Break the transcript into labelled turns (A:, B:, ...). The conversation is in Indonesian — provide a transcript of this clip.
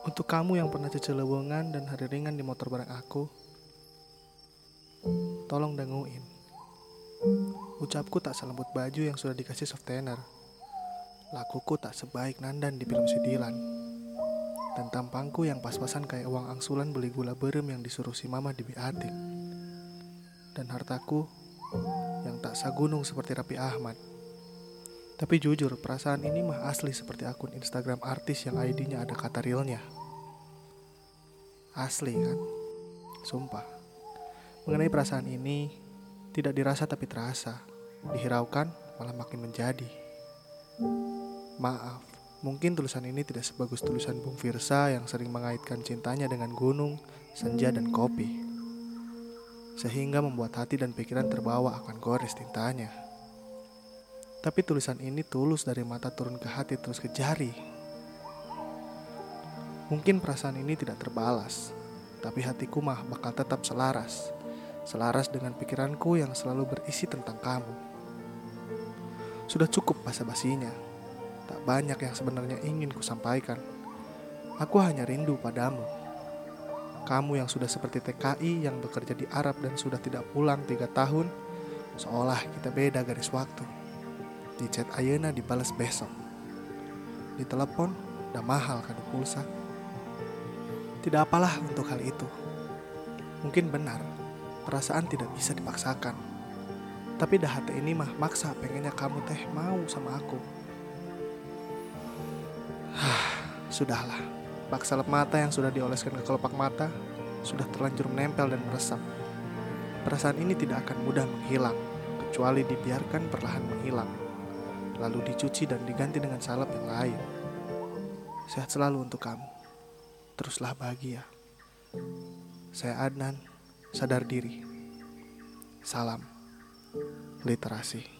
A: Untuk kamu yang pernah cecelewongan dan hari ringan di motor bareng aku, tolong denguin. Ucapku tak selembut baju yang sudah dikasih softener. Lakuku tak sebaik Nandan di film Sidilan. Dan tampangku yang pas-pasan kayak uang angsulan beli gula berem yang disuruh si mama di Biatik. Dan hartaku yang tak sagunung seperti Rapi Ahmad. Tapi jujur, perasaan ini mah asli seperti akun Instagram artis yang ID-nya ada kata realnya. Asli kan? Sumpah. Mengenai perasaan ini, tidak dirasa tapi terasa. Dihiraukan malah makin menjadi. Maaf, mungkin tulisan ini tidak sebagus tulisan Bung Firsa yang sering mengaitkan cintanya dengan gunung, senja, dan kopi. Sehingga membuat hati dan pikiran terbawa akan gores tintanya. Tapi tulisan ini tulus dari mata turun ke hati terus ke jari. Mungkin perasaan ini tidak terbalas, tapi hatiku mah bakal tetap selaras. Selaras dengan pikiranku yang selalu berisi tentang kamu. Sudah cukup basa-basinya. Tak banyak yang sebenarnya ingin kusampaikan. Aku hanya rindu padamu. Kamu yang sudah seperti TKI yang bekerja di Arab dan sudah tidak pulang tiga tahun, seolah kita beda garis waktu. Di chat Ayana dibalas besok. Di telepon udah mahal kado pulsa. Tidak apalah untuk hal itu. Mungkin benar, perasaan tidak bisa dipaksakan. Tapi dah hati ini mah maksa pengennya kamu teh mau sama aku. Sudahlah, paksa lep mata yang sudah dioleskan ke kelopak mata sudah terlanjur menempel dan meresap. Perasaan ini tidak akan mudah menghilang, kecuali dibiarkan perlahan menghilang lalu dicuci dan diganti dengan salep yang lain. Sehat selalu untuk kamu. Teruslah bahagia. Saya Adnan, sadar diri. Salam literasi.